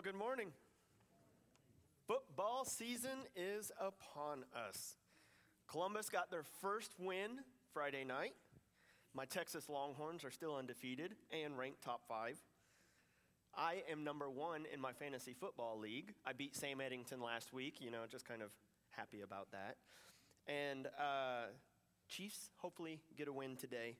Well, good morning. Football season is upon us. Columbus got their first win Friday night. My Texas Longhorns are still undefeated and ranked top five. I am number one in my fantasy football league. I beat Sam Eddington last week, you know, just kind of happy about that. And uh, Chiefs hopefully get a win today.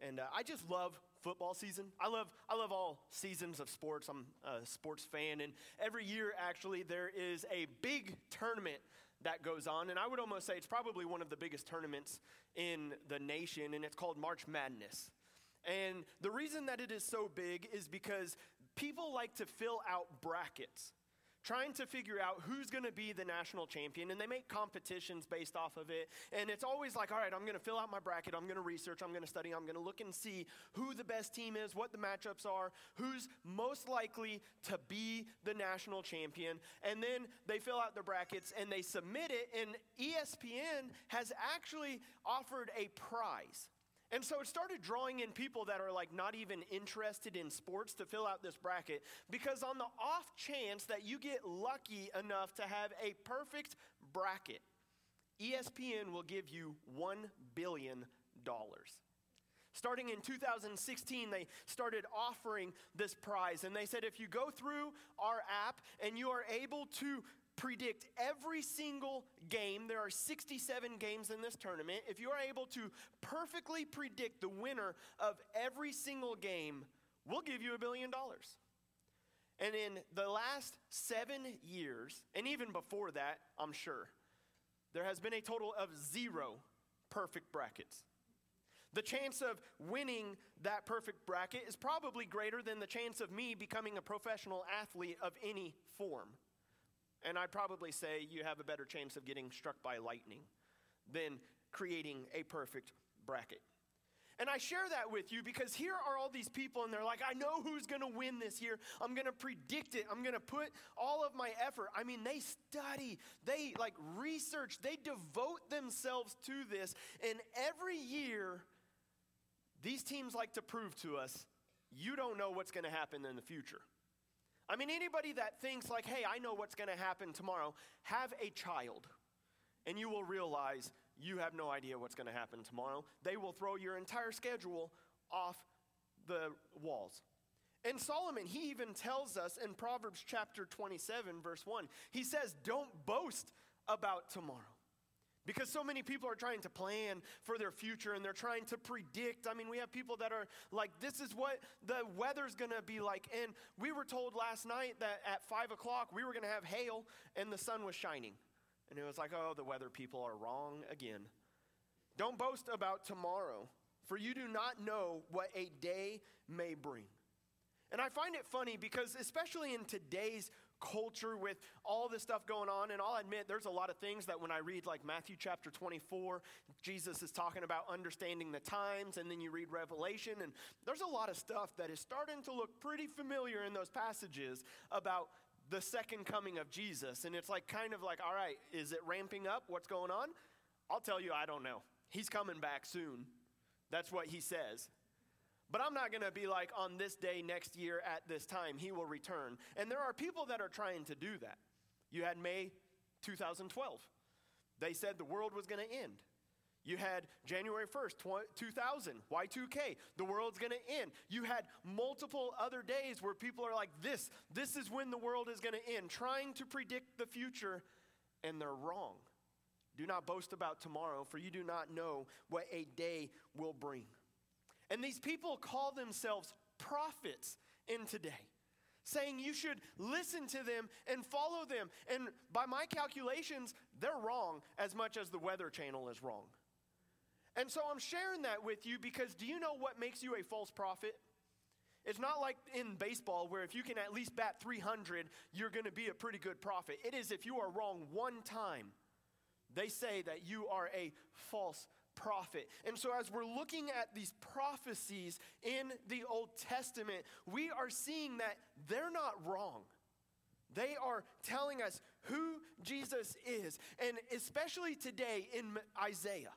And uh, I just love football season. I love, I love all seasons of sports. I'm a sports fan. And every year, actually, there is a big tournament that goes on. And I would almost say it's probably one of the biggest tournaments in the nation, and it's called March Madness. And the reason that it is so big is because people like to fill out brackets trying to figure out who's going to be the national champion, and they make competitions based off of it. And it's always like, all right, I'm going to fill out my bracket, I'm going to research, I'm going to study, I'm going to look and see who the best team is, what the matchups are, who's most likely to be the national champion. And then they fill out the brackets and they submit it, and ESPN has actually offered a prize. And so it started drawing in people that are like not even interested in sports to fill out this bracket because on the off chance that you get lucky enough to have a perfect bracket, ESPN will give you $1 billion. Starting in 2016, they started offering this prize. And they said if you go through our app and you are able to predict every single game. There are 67 games in this tournament. If you are able to perfectly predict the winner of every single game, we'll give you a billion dollars. And in the last seven years, and even before that, I'm sure, there has been a total of zero perfect brackets. The chance of winning that perfect bracket is probably greater than the chance of me becoming a professional athlete of any form. And I'd probably say you have a better chance of getting struck by lightning than creating a perfect bracket. And I share that with you because here are all these people, and they're like, I know who's gonna win this year. I'm gonna predict it. I'm gonna put all of my effort. I mean, they study, they like research, they devote themselves to this. And every year, these teams like to prove to us you don't know what's gonna happen in the future. I mean, anybody that thinks, like, hey, I know what's going to happen tomorrow, have a child, and you will realize you have no idea what's going to happen tomorrow. They will throw your entire schedule off the walls. And Solomon, he even tells us in Proverbs chapter 27, verse 1, he says, Don't boast about tomorrow. Because so many people are trying to plan for their future and they're trying to predict. I mean, we have people that are like, this is what the weather's gonna be like. And we were told last night that at five o'clock we were gonna have hail and the sun was shining. And it was like, oh, the weather people are wrong again. Don't boast about tomorrow, for you do not know what a day may bring. And I find it funny because, especially in today's culture with all this stuff going on. And I'll admit, there's a lot of things that when I read, like Matthew chapter 24, Jesus is talking about understanding the times, and then you read Revelation, and there's a lot of stuff that is starting to look pretty familiar in those passages about the second coming of Jesus. And it's like, kind of like, all right, is it ramping up? What's going on? I'll tell you, I don't know. He's coming back soon. That's what he says. But I'm not going to be like, on this day next year at this time, he will return. And there are people that are trying to do that. You had May 2012. They said the world was going to end. You had January 1st, 2000, Y2K, the world's going to end. You had multiple other days where people are like, this, this is when the world is going to end, trying to predict the future, and they're wrong. Do not boast about tomorrow, for you do not know what a day will bring. And these people call themselves prophets in today, saying you should listen to them and follow them. And by my calculations, they're wrong as much as the Weather Channel is wrong. And so I'm sharing that with you because do you know what makes you a false prophet? It's not like in baseball where if you can at least bat 300, you're going to be a pretty good prophet. It is if you are wrong one time, they say that you are a false prophet. And so, as we're looking at these prophecies in the Old Testament, we are seeing that they're not wrong. They are telling us who Jesus is. And especially today in Isaiah,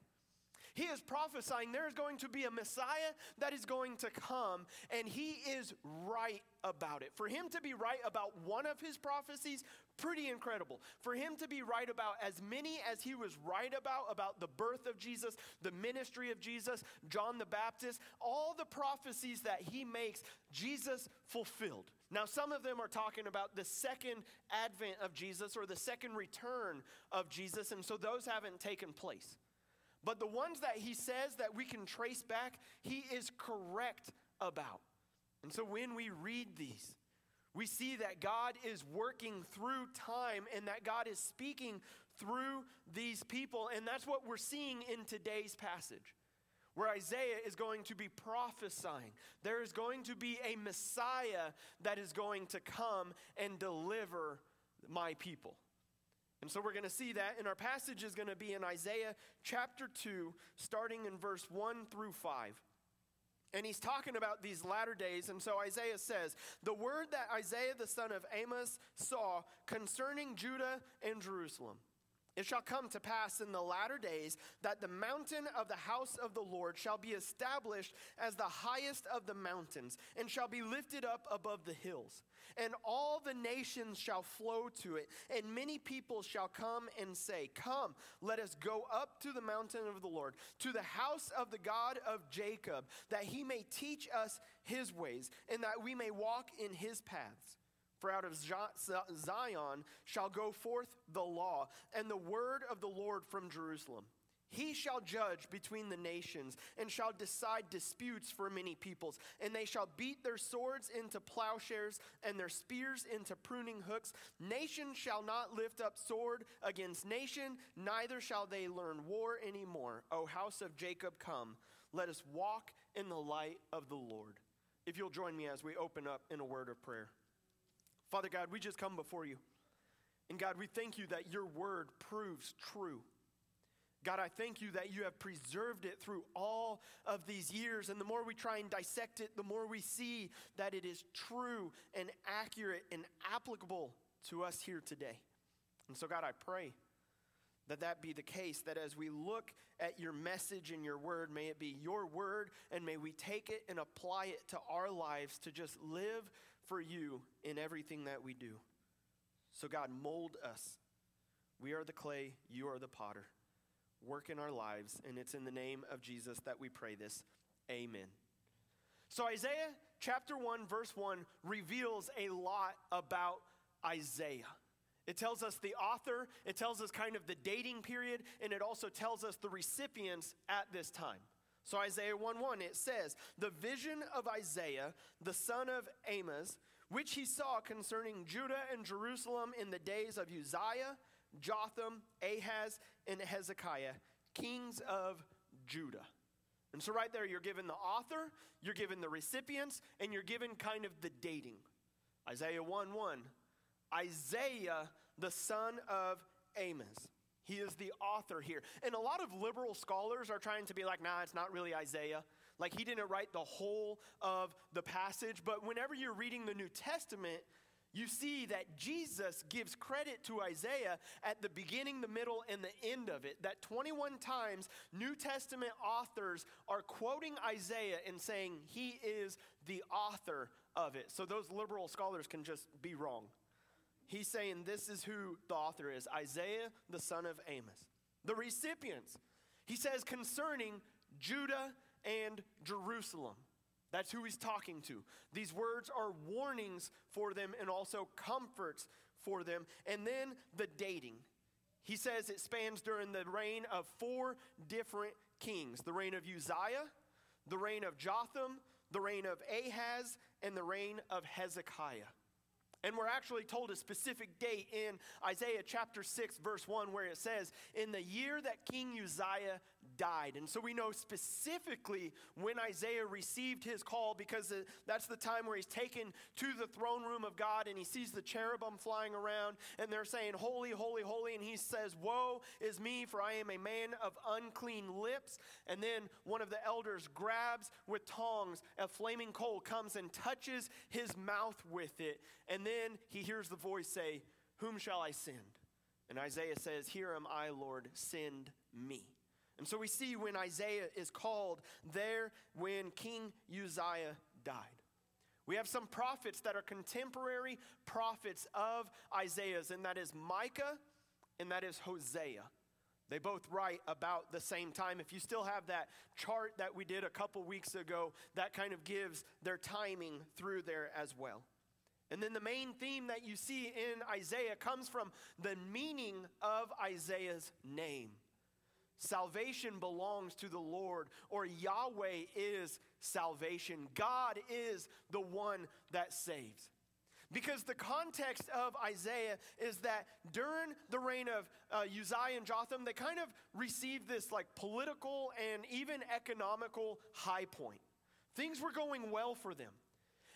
He is prophesying there is going to be a Messiah that is going to come, and he is right about it. For him to be right about one of his prophecies, pretty incredible. For him to be right about as many as he was right about, about the birth of Jesus, the ministry of Jesus, John the Baptist, all the prophecies that he makes, Jesus fulfilled. Now, some of them are talking about the second advent of Jesus or the second return of Jesus, and so those haven't taken place. But the ones that he says that we can trace back, he is correct about. And so when we read these, we see that God is working through time and that God is speaking through these people. And that's what we're seeing in today's passage, where Isaiah is going to be prophesying. There is going to be a Messiah that is going to come and deliver my people. And so we're going to see that. And our passage is going to be in Isaiah chapter 2, starting in verse 1 through 5. And he's talking about these latter days. And so Isaiah says, The word that Isaiah the son of Amoz saw concerning Judah and Jerusalem. It shall come to pass in the latter days that the mountain of the house of the Lord shall be established as the highest of the mountains, and shall be lifted up above the hills. And all the nations shall flow to it, and many people shall come and say, Come, let us go up to the mountain of the Lord, to the house of the God of Jacob, that he may teach us his ways, and that we may walk in his paths. For out of Zion shall go forth the law and the word of the Lord from Jerusalem. He shall judge between the nations and shall decide disputes for many peoples. And they shall beat their swords into plowshares and their spears into pruning hooks. Nation shall not lift up sword against nation, neither shall they learn war anymore. O house of Jacob, come. Let us walk in the light of the Lord. If you'll join me as we open up in a word of prayer. Father God, we just come before you. And God, we thank you that your word proves true. God, I thank you that you have preserved it through all of these years. And the more we try and dissect it, the more we see that it is true and accurate and applicable to us here today. And so, God, I pray that that be the case, that as we look at your message and your word, may it be your word, and may we take it and apply it to our lives to just live for you in everything that we do. So, God, mold us. We are the clay, you are the potter. Work in our lives, and it's in the name of Jesus that we pray this. Amen. So, Isaiah chapter 1, verse 1 reveals a lot about Isaiah. It tells us the author, it tells us kind of the dating period, and it also tells us the recipients at this time. So, Isaiah 1 1, it says, The vision of Isaiah, the son of Amoz, which he saw concerning Judah and Jerusalem in the days of Uzziah, Jotham, Ahaz, and Hezekiah, kings of Judah. And so, right there, you're given the author, you're given the recipients, and you're given kind of the dating. Isaiah 1 1. Isaiah, the son of Amoz. He is the author here. And a lot of liberal scholars are trying to be like, nah, it's not really Isaiah. Like, he didn't write the whole of the passage. But whenever you're reading the New Testament, you see that Jesus gives credit to Isaiah at the beginning, the middle, and the end of it. That 21 times New Testament authors are quoting Isaiah and saying he is the author of it. So those liberal scholars can just be wrong. He's saying this is who the author is Isaiah, the son of Amoz. The recipients, he says concerning Judah and Jerusalem. That's who he's talking to. These words are warnings for them and also comforts for them. And then the dating. He says it spans during the reign of four different kings the reign of Uzziah, the reign of Jotham, the reign of Ahaz, and the reign of Hezekiah. And we're actually told a specific date in Isaiah chapter 6, verse 1, where it says, In the year that King Uzziah died. And so we know specifically when Isaiah received his call because that's the time where he's taken to the throne room of God and he sees the cherubim flying around and they're saying, Holy, holy, holy. And he says, Woe is me, for I am a man of unclean lips. And then one of the elders grabs with tongs a flaming coal, comes and touches his mouth with it. And then he hears the voice say, Whom shall I send? And Isaiah says, Here am I, Lord, send me. And so we see when Isaiah is called there when King Uzziah died. We have some prophets that are contemporary prophets of Isaiah's, and that is Micah and that is Hosea. They both write about the same time. If you still have that chart that we did a couple weeks ago, that kind of gives their timing through there as well. And then the main theme that you see in Isaiah comes from the meaning of Isaiah's name. Salvation belongs to the Lord, or Yahweh is salvation. God is the one that saves. Because the context of Isaiah is that during the reign of uh, Uzziah and Jotham, they kind of received this like political and even economical high point. Things were going well for them.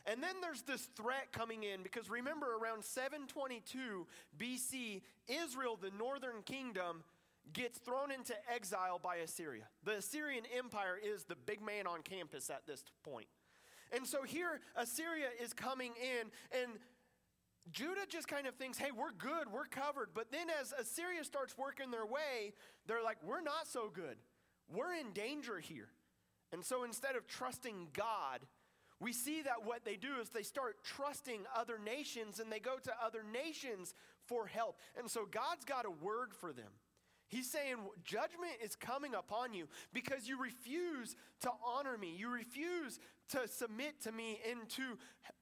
And then there's this threat coming in because remember, around 722 BC, Israel, the northern kingdom, gets thrown into exile by Assyria. The Assyrian Empire is the big man on campus at this point. And so here, Assyria is coming in, and Judah just kind of thinks, hey, we're good, we're covered. But then as Assyria starts working their way, they're like, we're not so good. We're in danger here. And so instead of trusting God, we see that what they do is they start trusting other nations and they go to other nations for help. And so God's got a word for them. He's saying, Judgment is coming upon you because you refuse to honor me. You refuse to submit to me and to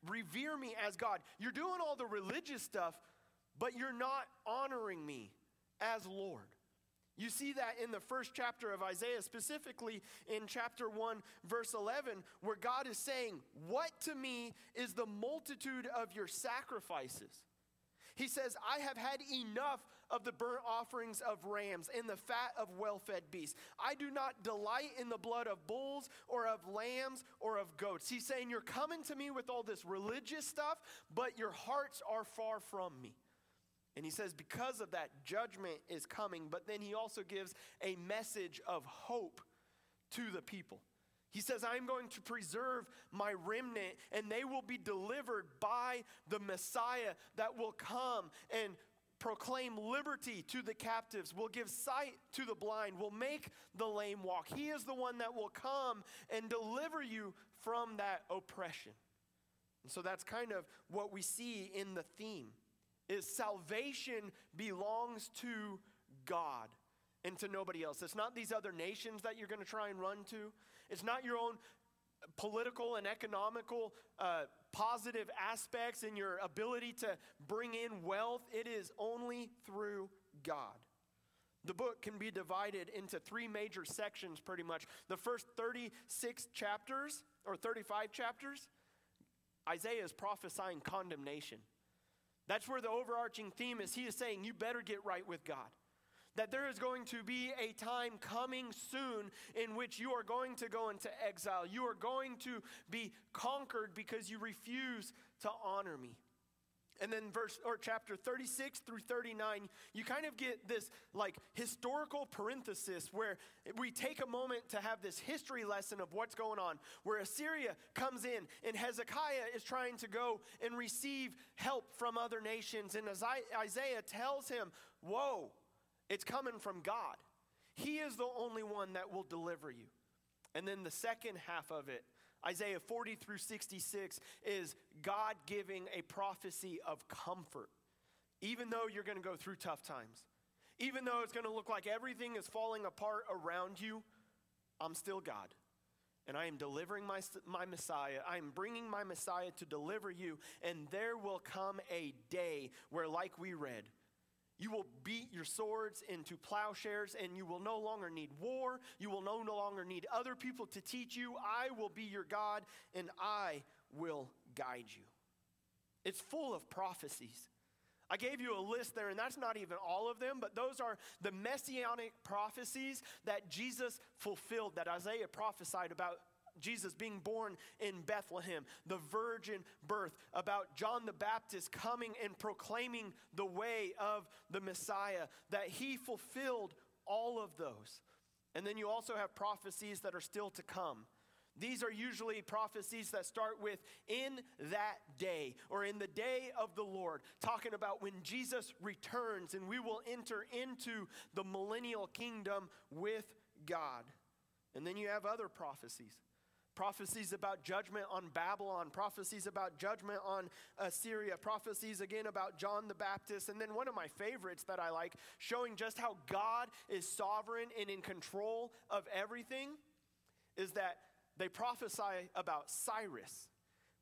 revere me as God. You're doing all the religious stuff, but you're not honoring me as Lord. You see that in the first chapter of Isaiah, specifically in chapter 1, verse 11, where God is saying, What to me is the multitude of your sacrifices? He says, I have had enough of the burnt offerings of rams and the fat of well fed beasts. I do not delight in the blood of bulls or of lambs or of goats. He's saying, You're coming to me with all this religious stuff, but your hearts are far from me. And he says, Because of that, judgment is coming. But then he also gives a message of hope to the people. He says, I'm going to preserve my remnant, and they will be delivered by the Messiah that will come and proclaim liberty to the captives, will give sight to the blind, will make the lame walk. He is the one that will come and deliver you from that oppression. And so that's kind of what we see in the theme is salvation belongs to God and to nobody else. It's not these other nations that you're going to try and run to. It's not your own political and economical uh, positive aspects and your ability to bring in wealth. It is only through God. The book can be divided into three major sections pretty much. The first 36 chapters, or 35 chapters, Isaiah is prophesying condemnation. That's where the overarching theme is. He is saying, You better get right with God that there is going to be a time coming soon in which you are going to go into exile. You are going to be conquered because you refuse to honor me. And then verse or chapter 36 through 39, you kind of get this like historical parenthesis where we take a moment to have this history lesson of what's going on, where Assyria comes in and Hezekiah is trying to go and receive help from other nations. And Isaiah tells him, Whoa, it's coming from God. He is the only one that will deliver you. And then the second half of it, Isaiah 40 through 66, is God giving a prophecy of comfort. Even though you're going to go through tough times, even though it's going to look like everything is falling apart around you, I'm still God. And I am delivering my, my Messiah. I am bringing my Messiah to deliver you. And there will come a day where, like we read, you will beat your swords into plowshares, and you will no longer need war. You will no longer need other people to teach you. I will be your God, and I will guide you. It's full of prophecies. I gave you a list there, and that's not even all of them, but those are the messianic prophecies that Jesus fulfilled, that Isaiah prophesied about Jesus being born in Bethlehem, the virgin birth, about John the Baptist coming and proclaiming the way of the Messiah, that he fulfilled all of those. And then you also have prophecies that are still to come. These are usually prophecies that start with in that day or in the day of the Lord, talking about when Jesus returns and we will enter into the millennial kingdom with God. And then you have other prophecies prophecies about judgment on Babylon, prophecies about judgment on Assyria, prophecies again about John the Baptist. And then one of my favorites that I like, showing just how God is sovereign and in control of everything, is that they prophesy about Cyrus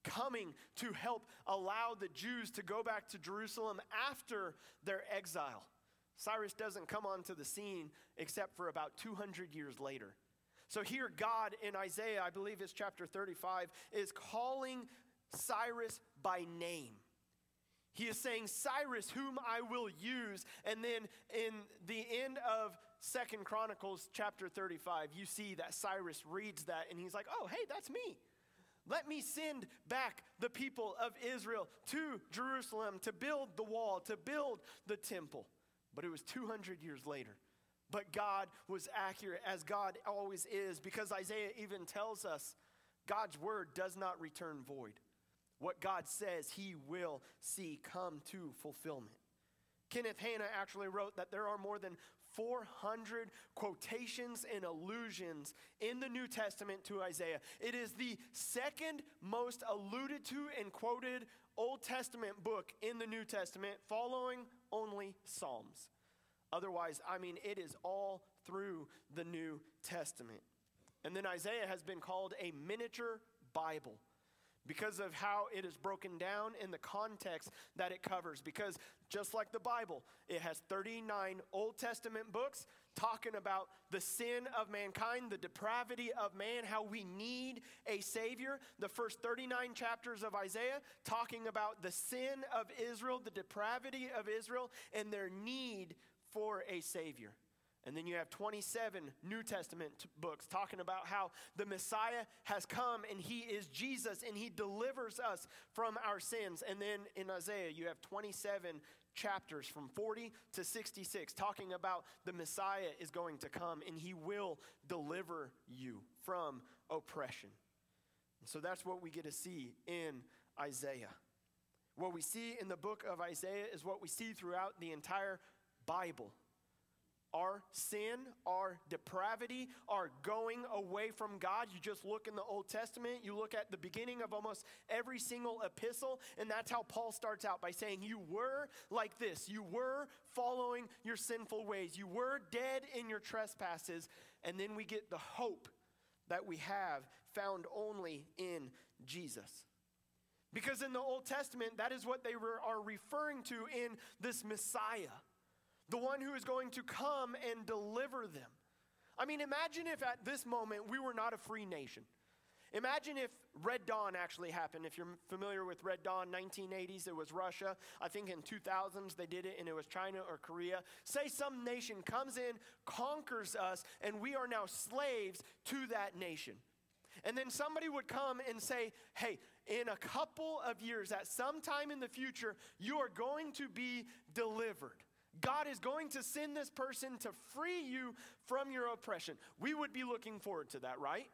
coming to help allow the Jews to go back to Jerusalem after their exile. Cyrus doesn't come onto the scene except for about 200 years later. So here, God in Isaiah, I believe it's chapter 35, is calling Cyrus by name. He is saying, Cyrus, whom I will use. And then in the end of Second Chronicles chapter 35, you see that Cyrus reads that and he's like, oh, hey, that's me. Let me send back the people of Israel to Jerusalem to build the wall, to build the temple. But it was 200 years later. But God was accurate, as God always is, because Isaiah even tells us God's word does not return void. What God says, he will see come to fulfillment. Kenneth Hannah actually wrote that there are more than 400 quotations and allusions in the New Testament to Isaiah. It is the second most alluded to and quoted Old Testament book in the New Testament, following only Psalms. Otherwise, I mean, it is all through the New Testament. And then Isaiah has been called a miniature Bible because of how it is broken down in the context that it covers. Because just like the Bible, it has 39 Old Testament books talking about the sin of mankind, the depravity of man, how we need a Savior. The first 39 chapters of Isaiah talking about the sin of Israel, the depravity of Israel, and their need for a Savior. And then you have 27 New Testament books talking about how the Messiah has come and he is Jesus and he delivers us from our sins. And then in Isaiah, you have 27 chapters from 40 to 66 talking about the Messiah is going to come and he will deliver you from oppression. And so that's what we get to see in Isaiah. What we see in the book of Isaiah is what we see throughout the entire Bible our sin, our depravity, our going away from God. You just look in the Old Testament, you look at the beginning of almost every single epistle, and that's how Paul starts out by saying, You were like this. You were following your sinful ways. You were dead in your trespasses. And then we get the hope that we have found only in Jesus. Because in the Old Testament, that is what they are referring to in this Messiah the one who is going to come and deliver them. I mean, imagine if at this moment we were not a free nation. Imagine if Red Dawn actually happened. If you're familiar with Red Dawn, 1980s, it was Russia. I think in 2000s they did it and it was China or Korea. Say some nation comes in, conquers us, and we are now slaves to that nation. And then somebody would come and say, hey, in a couple of years, at some time in the future, you are going to be delivered. God is going to send this person to free you from your oppression. We would be looking forward to that, right?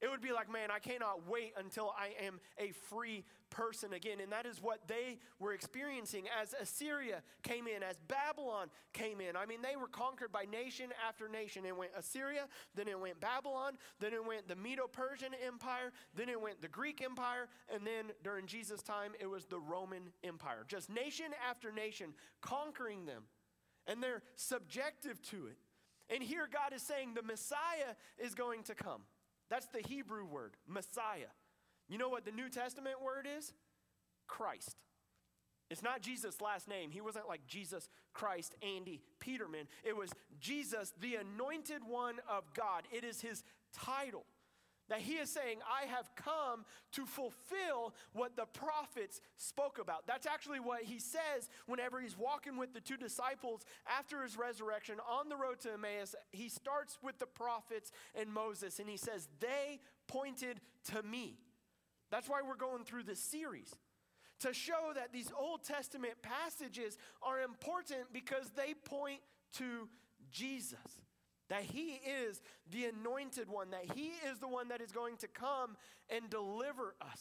It would be like, man, I cannot wait until I am a free person again. And that is what they were experiencing as Assyria came in, as Babylon came in. I mean, they were conquered by nation after nation. It went Assyria, then it went Babylon, then it went the Medo Persian Empire, then it went the Greek Empire, and then during Jesus' time, it was the Roman Empire. Just nation after nation conquering them. And they're subjective to it. And here God is saying the Messiah is going to come. That's the Hebrew word, Messiah. You know what the New Testament word is? Christ. It's not Jesus' last name. He wasn't like Jesus Christ Andy Peterman. It was Jesus, the anointed one of God. It is his title. That he is saying, I have come to fulfill what the prophets spoke about. That's actually what he says whenever he's walking with the two disciples after his resurrection on the road to Emmaus. He starts with the prophets and Moses, and he says, They pointed to me. That's why we're going through this series. To show that these Old Testament passages are important because they point to Jesus that he is the anointed one, that he is the one that is going to come and deliver us,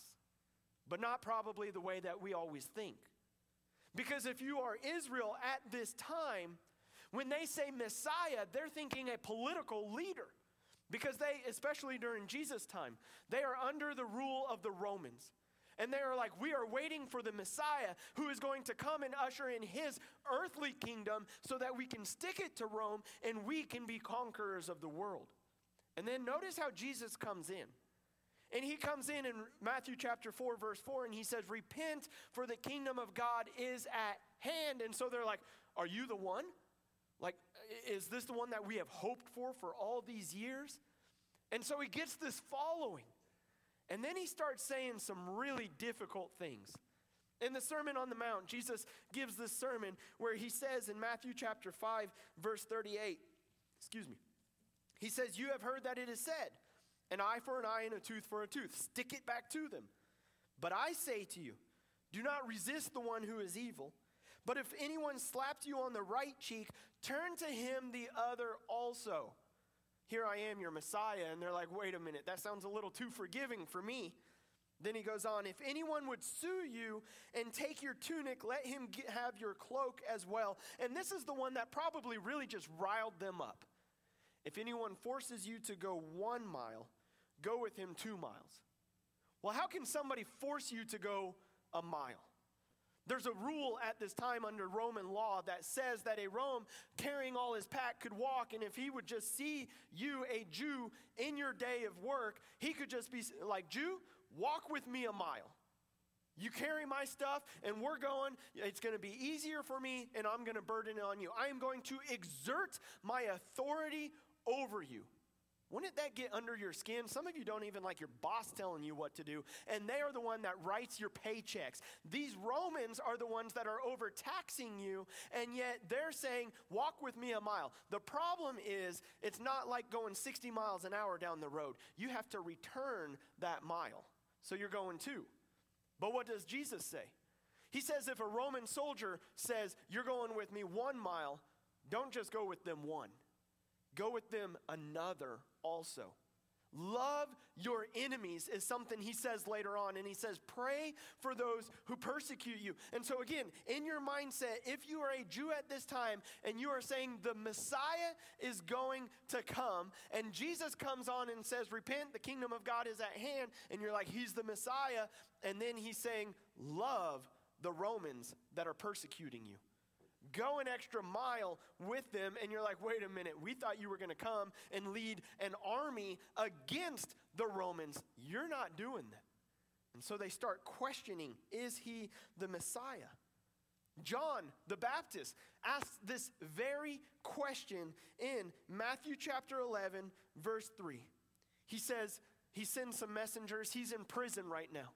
but not probably the way that we always think. Because if you are Israel at this time, when they say Messiah, they're thinking a political leader. Because they, especially during Jesus' time, they are under the rule of the Romans. And they are like, we are waiting for the Messiah who is going to come and usher in his earthly kingdom so that we can stick it to Rome and we can be conquerors of the world. And then notice how Jesus comes in. And he comes in in Matthew chapter 4, verse 4, and he says, Repent, for the kingdom of God is at hand. And so they're like, Are you the one? Like, is this the one that we have hoped for for all these years? And so he gets this following. And then he starts saying some really difficult things. In the Sermon on the Mount, Jesus gives this sermon where he says in Matthew chapter 5, verse 38, excuse me, he says, You have heard that it is said, an eye for an eye and a tooth for a tooth. Stick it back to them. But I say to you, do not resist the one who is evil. But if anyone slaps you on the right cheek, turn to him the other also. Here I am, your Messiah. And they're like, wait a minute, that sounds a little too forgiving for me. Then he goes on, if anyone would sue you and take your tunic, let him get, have your cloak as well. And this is the one that probably really just riled them up. If anyone forces you to go one mile, go with him two miles. Well, how can somebody force you to go a mile? There's a rule at this time under Roman law that says that a Rome carrying all his pack could walk, and if he would just see you, a Jew, in your day of work, he could just be like, Jew, walk with me a mile. You carry my stuff, and we're going. It's going to be easier for me, and I'm going to burden it on you. I am going to exert my authority over you. Wouldn't that get under your skin? Some of you don't even like your boss telling you what to do, and they are the one that writes your paychecks. These Romans are the ones that are overtaxing you, and yet they're saying, Walk with me a mile. The problem is, it's not like going 60 miles an hour down the road. You have to return that mile. So you're going two. But what does Jesus say? He says, If a Roman soldier says, You're going with me one mile, don't just go with them one go with them another also. Love your enemies is something he says later on. And he says, pray for those who persecute you. And so, again, in your mindset, if you are a Jew at this time and you are saying the Messiah is going to come, and Jesus comes on and says, repent, the kingdom of God is at hand, and you're like, he's the Messiah. And then he's saying, love the Romans that are persecuting you go an extra mile with them, and you're like, wait a minute, we thought you were going to come and lead an army against the Romans. You're not doing that. And so they start questioning is he the Messiah? John the Baptist asks this very question in Matthew chapter 11, verse 3. He says, he sends some messengers. He's in prison right now.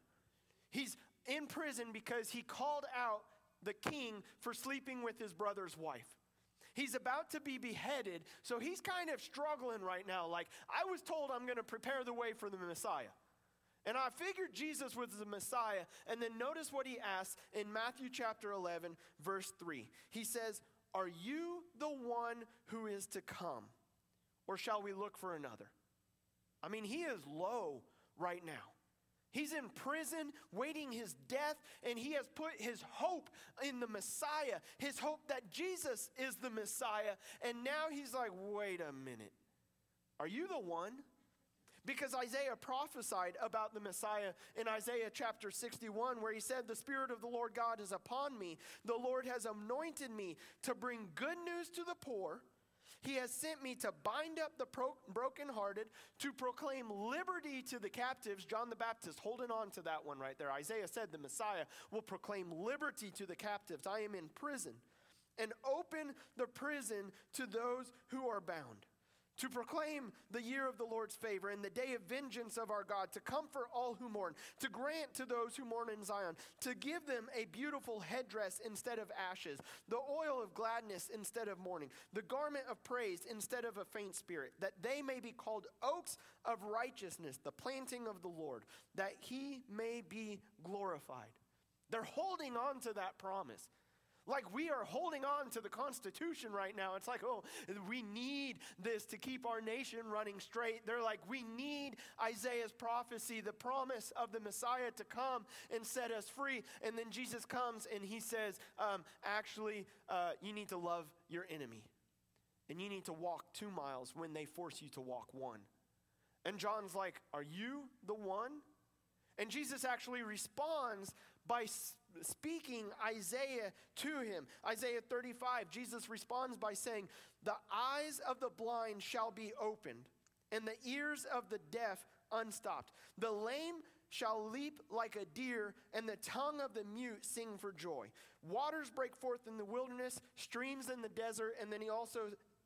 He's in prison because he called out the king for sleeping with his brother's wife. He's about to be beheaded, so he's kind of struggling right now. Like, I was told I'm going to prepare the way for the Messiah. And I figured Jesus was the Messiah. And then notice what he asks in Matthew chapter 11, verse 3. He says, Are you the one who is to come? Or shall we look for another? I mean, he is low right now. He's in prison waiting his death, and he has put his hope in the Messiah, his hope that Jesus is the Messiah. And now he's like, wait a minute. Are you the one? Because Isaiah prophesied about the Messiah in Isaiah chapter 61, where he said, The Spirit of the Lord God is upon me. The Lord has anointed me to bring good news to the poor. He has sent me to bind up the pro- brokenhearted, to proclaim liberty to the captives. John the Baptist holding on to that one right there. Isaiah said the Messiah will proclaim liberty to the captives. I am in prison. And open the prison to those who are bound to proclaim the year of the Lord's favor and the day of vengeance of our God, to comfort all who mourn, to grant to those who mourn in Zion, to give them a beautiful headdress instead of ashes, the oil of gladness instead of mourning, the garment of praise instead of a faint spirit, that they may be called oaks of righteousness, the planting of the Lord, that he may be glorified. They're holding on to that promise. Like we are holding on to the Constitution right now. It's like, oh, we need this to keep our nation running straight. They're like, we need Isaiah's prophecy, the promise of the Messiah to come and set us free. And then Jesus comes and he says, um, actually, uh, you need to love your enemy. And you need to walk two miles when they force you to walk one. And John's like, Are you the one? And Jesus actually responds by speaking Isaiah to him. Isaiah 35, Jesus responds by saying, The eyes of the blind shall be opened, and the ears of the deaf unstopped. The lame shall leap like a deer, and the tongue of the mute sing for joy. Waters break forth in the wilderness, streams in the desert. And then he also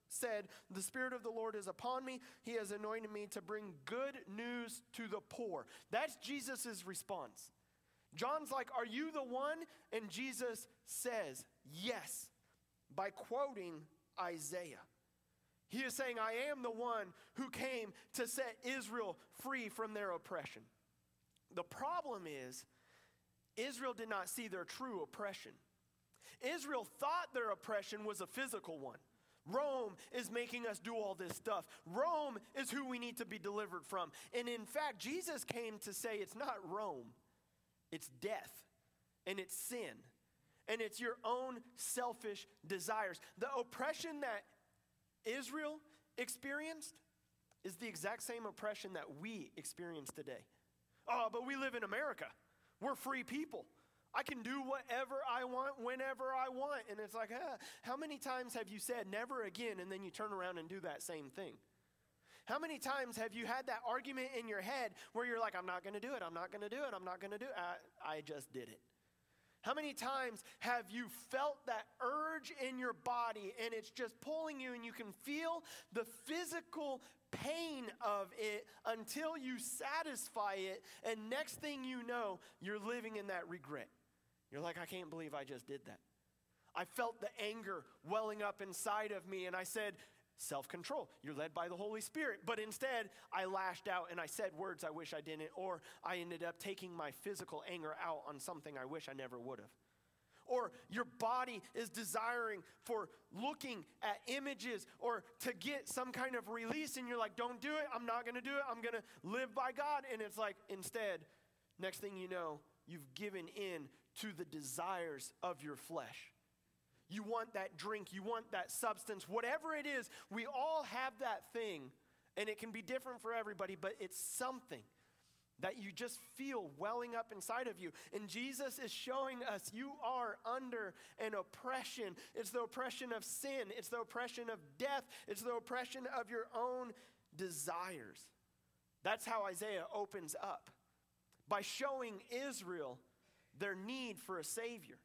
said, The Spirit of the Lord is upon me. He has anointed me to bring good news to the poor. That's Jesus' response. John's like, Are you the one? And Jesus says, Yes, by quoting Isaiah. He is saying, I am the one who came to set Israel free from their oppression. The problem is, Israel did not see their true oppression. Israel thought their oppression was a physical one. Rome is making us do all this stuff. Rome is who we need to be delivered from. And in fact, Jesus came to say it's not Rome, it's death and it's sin and it's your own selfish desires. The oppression that Israel experienced is the exact same oppression that we experience today. Oh, but we live in America. We're free people. I can do whatever I want whenever I want. And it's like, ah, how many times have you said never again and then you turn around and do that same thing? How many times have you had that argument in your head where you're like, I'm not going to do it, I'm not going to do it, I'm not going to do it? I, I just did it. How many times have you felt that urge in your body and it's just pulling you and you can feel the physical pain of it until you satisfy it and next thing you know, you're living in that regret. You're like, I can't believe I just did that. I felt the anger welling up inside of me, and I said, Self control. You're led by the Holy Spirit. But instead, I lashed out and I said words I wish I didn't, or I ended up taking my physical anger out on something I wish I never would have. Or your body is desiring for looking at images or to get some kind of release, and you're like, don't do it. I'm not going to do it. I'm going to live by God. And it's like, instead, next thing you know, you've given in to the desires of your flesh. You want that drink, you want that substance, whatever it is, we all have that thing, and it can be different for everybody, but it's something that you just feel welling up inside of you. And Jesus is showing us you are under an oppression. It's the oppression of sin, it's the oppression of death, it's the oppression of your own desires. That's how Isaiah opens up by showing Israel their need for a Savior.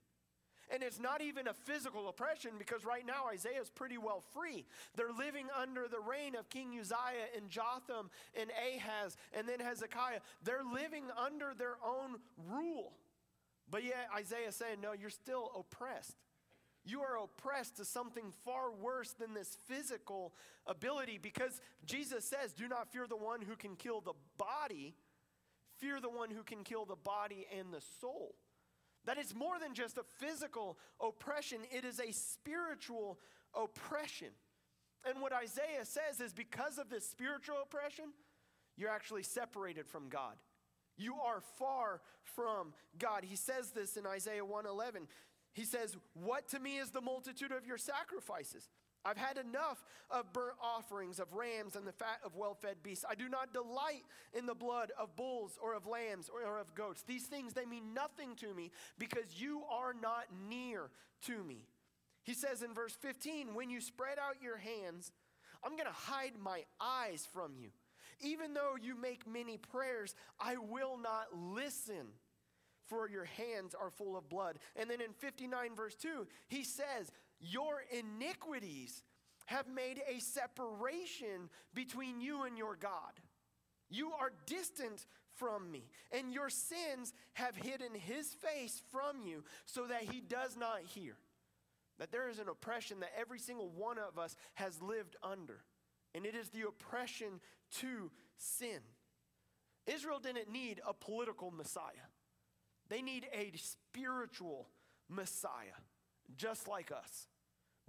And it's not even a physical oppression because right now Isaiah is pretty well free. They're living under the reign of King Uzziah and Jotham and Ahaz and then Hezekiah. They're living under their own rule. But yet Isaiah is saying, no, you're still oppressed. You are oppressed to something far worse than this physical ability because Jesus says, Do not fear the one who can kill the body, fear the one who can kill the body and the soul. That it's more than just a physical oppression, it is a spiritual oppression. And what Isaiah says is because of this spiritual oppression, you're actually separated from God. You are far from God. He says this in Isaiah 111. He says, What to me is the multitude of your sacrifices? I've had enough of burnt offerings of rams and the fat of well fed beasts. I do not delight in the blood of bulls or of lambs or of goats. These things, they mean nothing to me because you are not near to me. He says in verse 15, When you spread out your hands, I'm going to hide my eyes from you. Even though you make many prayers, I will not listen, for your hands are full of blood. And then in 59, verse 2, he says, your iniquities have made a separation between you and your God. You are distant from me, and your sins have hidden his face from you so that he does not hear. That there is an oppression that every single one of us has lived under, and it is the oppression to sin. Israel didn't need a political Messiah, they need a spiritual Messiah, just like us.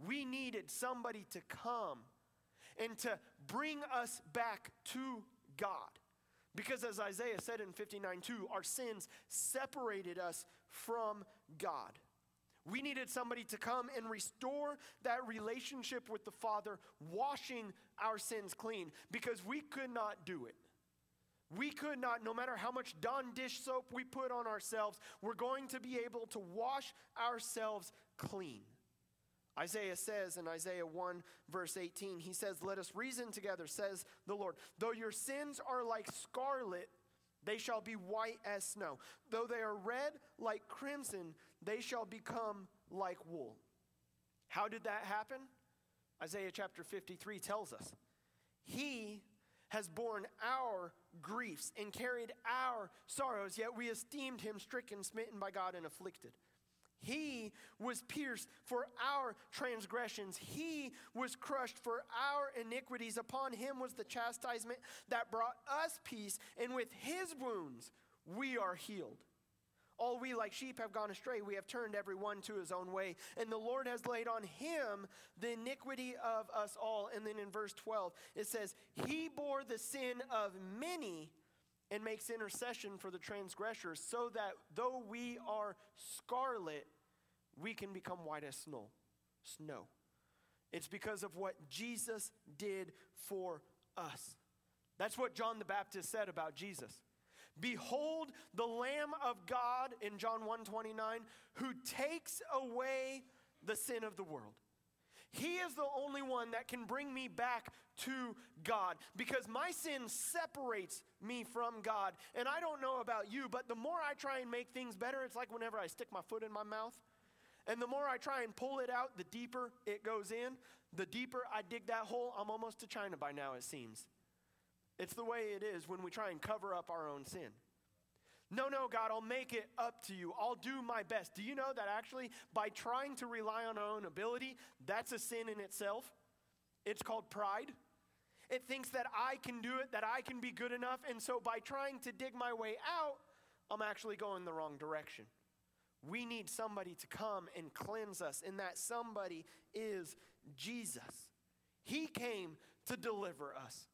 We needed somebody to come and to bring us back to God. Because as Isaiah said in 59 2, our sins separated us from God. We needed somebody to come and restore that relationship with the Father, washing our sins clean, because we could not do it. We could not, no matter how much Dawn dish soap we put on ourselves, we're going to be able to wash ourselves clean. Isaiah says in Isaiah 1, verse 18, he says, Let us reason together, says the Lord. Though your sins are like scarlet, they shall be white as snow. Though they are red like crimson, they shall become like wool. How did that happen? Isaiah chapter 53 tells us. He has borne our griefs and carried our sorrows, yet we esteemed him stricken, smitten by God, and afflicted. He was pierced for our transgressions. He was crushed for our iniquities. Upon him was the chastisement that brought us peace, and with his wounds we are healed. All we like sheep have gone astray. We have turned every one to his own way. And the Lord has laid on him the iniquity of us all. And then in verse 12, it says, He bore the sin of many and makes intercession for the transgressors, so that though we are scarlet, we can become white as snow. Snow. It's because of what Jesus did for us. That's what John the Baptist said about Jesus. Behold the Lamb of God in John 129 who takes away the sin of the world. He is the only one that can bring me back to God because my sin separates me from God. And I don't know about you, but the more I try and make things better, it's like whenever I stick my foot in my mouth. And the more I try and pull it out, the deeper it goes in. The deeper I dig that hole, I'm almost to China by now, it seems. It's the way it is when we try and cover up our own sin. No, no, God, I'll make it up to you. I'll do my best. Do you know that actually, by trying to rely on our own ability, that's a sin in itself? It's called pride. It thinks that I can do it, that I can be good enough. And so by trying to dig my way out, I'm actually going the wrong direction. We need somebody to come and cleanse us, and that somebody is Jesus. He came to deliver us.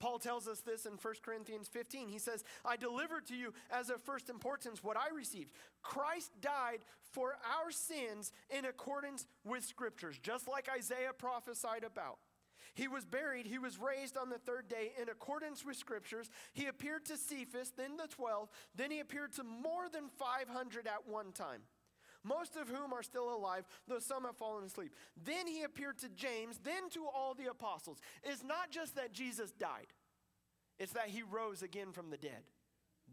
Paul tells us this in 1 Corinthians 15. He says, I delivered to you as of first importance what I received. Christ died for our sins in accordance with scriptures, just like Isaiah prophesied about. He was buried, he was raised on the third day in accordance with scriptures. He appeared to Cephas, then the 12, then he appeared to more than 500 at one time most of whom are still alive, though some have fallen asleep. Then he appeared to James, then to all the apostles. It's not just that Jesus died, it's that he rose again from the dead.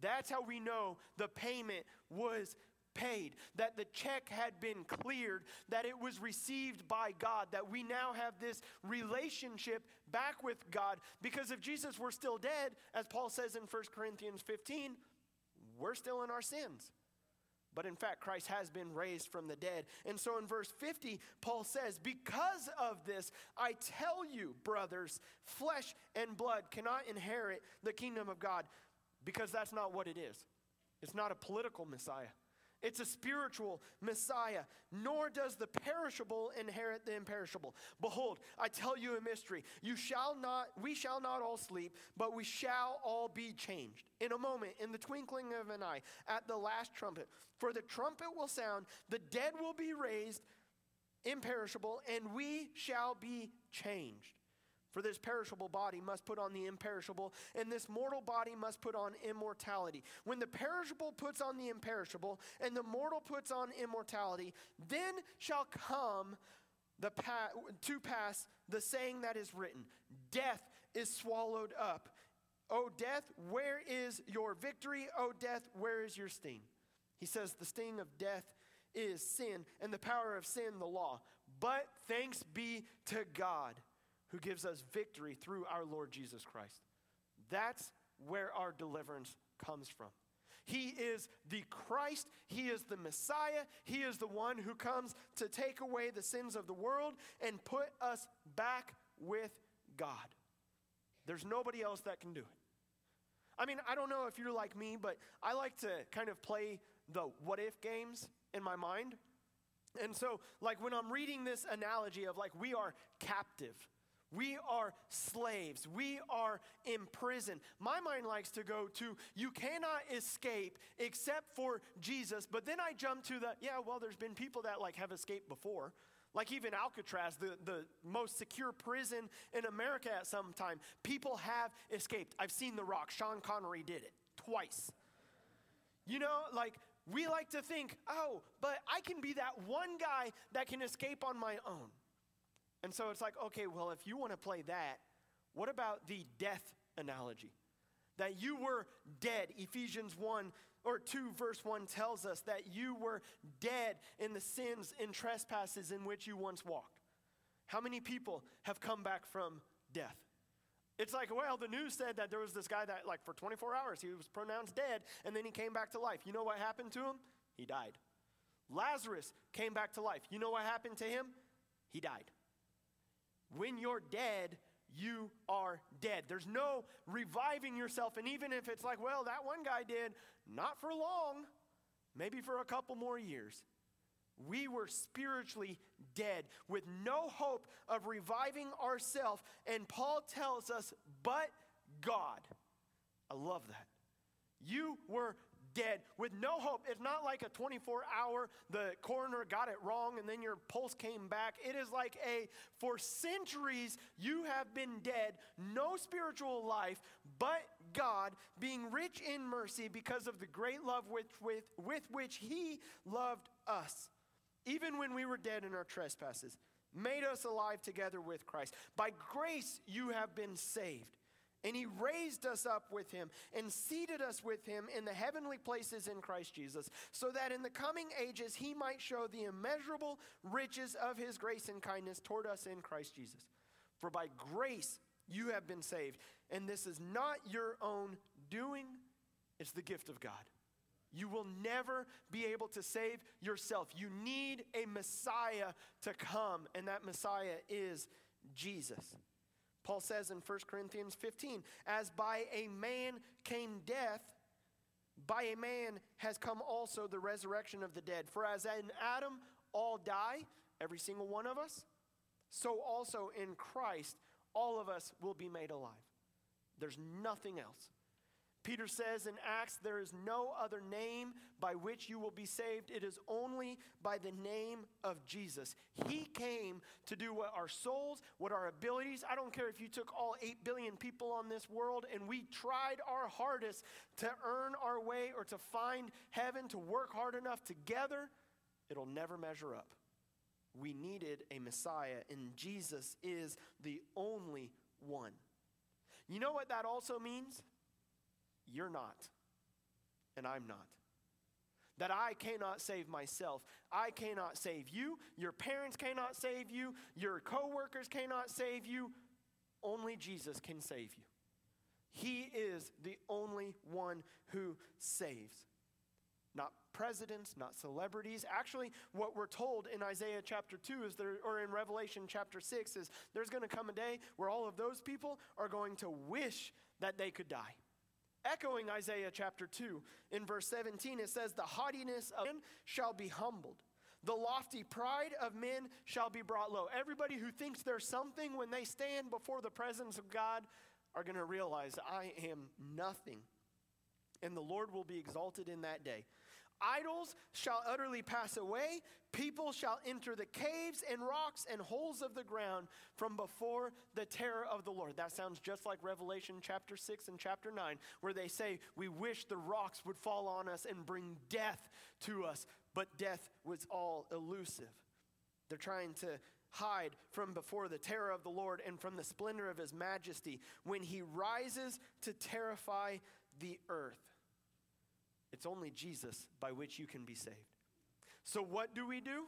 That's how we know the payment was paid, that the check had been cleared, that it was received by God, that we now have this relationship back with God. Because if Jesus were still dead, as Paul says in 1 Corinthians 15, we're still in our sins. But in fact, Christ has been raised from the dead. And so in verse 50, Paul says, Because of this, I tell you, brothers, flesh and blood cannot inherit the kingdom of God, because that's not what it is. It's not a political Messiah. It's a spiritual Messiah, nor does the perishable inherit the imperishable. Behold, I tell you a mystery. You shall not, we shall not all sleep, but we shall all be changed. In a moment, in the twinkling of an eye, at the last trumpet. For the trumpet will sound, the dead will be raised imperishable, and we shall be changed. For this perishable body must put on the imperishable, and this mortal body must put on immortality. When the perishable puts on the imperishable, and the mortal puts on immortality, then shall come the pa- to pass the saying that is written Death is swallowed up. O death, where is your victory? O death, where is your sting? He says, The sting of death is sin, and the power of sin, the law. But thanks be to God who gives us victory through our Lord Jesus Christ. That's where our deliverance comes from. He is the Christ. He is the Messiah. He is the one who comes to take away the sins of the world and put us back with God. There's nobody else that can do it. I mean, I don't know if you're like me, but I like to kind of play the what if games in my mind. And so, like, when I'm reading this analogy of like we are captive, we are slaves. We are imprisoned. My mind likes to go to, you cannot escape except for Jesus. But then I jump to the, yeah, well, there's been people that like have escaped before. Like even Alcatraz, the, the most secure prison in America at some time, people have escaped. I've seen The Rock. Sean Connery did it twice. You know, like we like to think, oh, but I can be that one guy that can escape on my own. And so it's like, okay, well, if you want to play that, what about the death analogy? That you were dead. Ephesians 1 or 2 verse 1 tells us that you were dead in the sins and trespasses in which you once walked. How many people have come back from death? It's like, well, the news said that there was this guy that, like, for 24 hours, he was pronounced dead, and then he came back to life. You know what happened to him? He died. Lazarus came back to life. You know what happened to him? He died. When you're dead, you are dead. There's no reviving yourself. And even if it's like, well, that one guy did, not for long, maybe for a couple more years. We were spiritually dead with no hope of reviving ourselves. And Paul tells us, but God. I love that. You were dead with no hope. It's not like a 24 hour, the coroner got it wrong and then your pulse came back. It is like a, for centuries, you have been dead, no spiritual life, but God, being rich in mercy because of the great love with, with, with which He loved us, even when we were dead in our trespasses, made us alive together with Christ. By grace, you have been saved and he raised us up with him and seated us with him in the heavenly places in Christ Jesus, so that in the coming ages he might show the immeasurable riches of his grace and kindness toward us in Christ Jesus. For by grace you have been saved, and this is not your own doing, it's the gift of God. You will never be able to save yourself. You need a Messiah to come, and that Messiah is Jesus. Paul says in 1 Corinthians 15, as by a man came death, by a man has come also the resurrection of the dead. For as in Adam all die, every single one of us, so also in Christ all of us will be made alive. There's nothing else. Peter says in Acts, there is no other name by which you will be saved. It is only by the name of Jesus. He came to do what our souls, what our abilities, I don't care if you took all 8 billion people on this world and we tried our hardest to earn our way or to find heaven, to work hard enough together, it'll never measure up. We needed a Messiah, and Jesus is the only one. You know what that also means? You're not, and I'm not. That I cannot save myself. I cannot save you. Your parents cannot save you. Your coworkers cannot save you. Only Jesus can save you. He is the only one who saves. Not presidents, not celebrities. Actually, what we're told in Isaiah chapter 2 is there, or in Revelation chapter 6 is there's going to come a day where all of those people are going to wish that they could die. Echoing Isaiah chapter 2, in verse 17, it says, The haughtiness of men shall be humbled. The lofty pride of men shall be brought low. Everybody who thinks they're something when they stand before the presence of God are going to realize, I am nothing. And the Lord will be exalted in that day. Idols shall utterly pass away. People shall enter the caves and rocks and holes of the ground from before the terror of the Lord. That sounds just like Revelation chapter 6 and chapter 9, where they say, We wish the rocks would fall on us and bring death to us. But death was all elusive. They're trying to hide from before the terror of the Lord and from the splendor of his majesty when he rises to terrify the earth. It's only Jesus by which you can be saved. So, what do we do?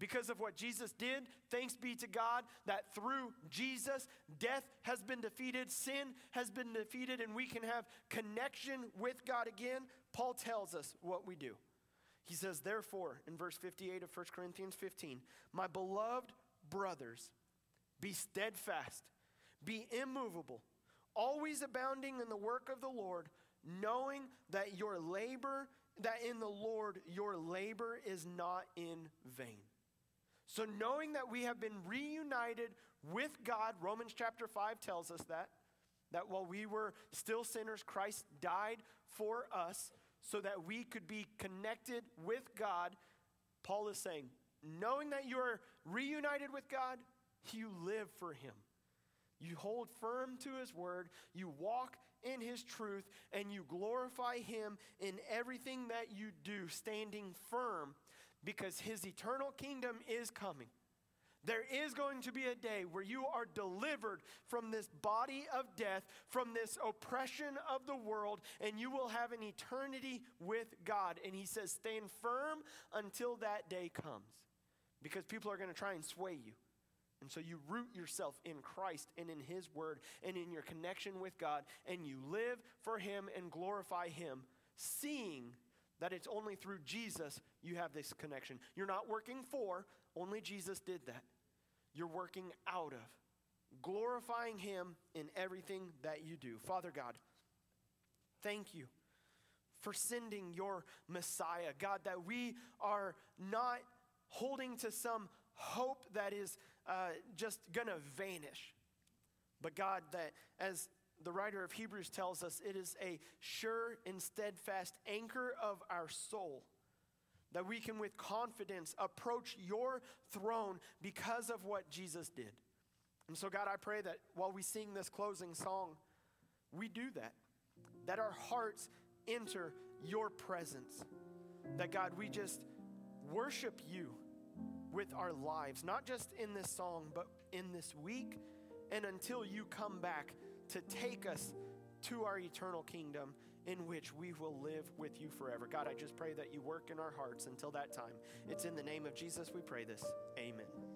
Because of what Jesus did, thanks be to God that through Jesus, death has been defeated, sin has been defeated, and we can have connection with God again. Paul tells us what we do. He says, Therefore, in verse 58 of 1 Corinthians 15, my beloved brothers, be steadfast, be immovable, always abounding in the work of the Lord knowing that your labor, that in the Lord your labor is not in vain. So, knowing that we have been reunited with God, Romans chapter 5 tells us that, that while we were still sinners, Christ died for us so that we could be connected with God. Paul is saying, knowing that you are reunited with God, you live for Him. You hold firm to His word, you walk in His truth, and you glorify Him in everything that you do, standing firm because His eternal kingdom is coming. There is going to be a day where you are delivered from this body of death, from this oppression of the world, and you will have an eternity with God. And he says, stand firm until that day comes. Because people are going to try and sway you. And so you root yourself in Christ and in His Word and in your connection with God, and you live for Him and glorify Him, seeing that it's only through Jesus you have this connection. You're not working for, only Jesus did that you're working out of, glorifying Him in everything that you do. Father God, thank you for sending your Messiah. God, that we are not holding to some hope that is uh, just going to vanish. But God, that as the writer of Hebrews tells us, it is a sure and steadfast anchor of our soul that we can with confidence approach your throne because of what Jesus did. And so, God, I pray that while we sing this closing song, we do that, that our hearts enter your presence. That, God, we just worship you with our lives, not just in this song, but in this week and until you come back to take us to our eternal kingdom in which we will live with you forever. God, I just pray that you work in our hearts until that time. It's in the name of Jesus we pray this. Amen.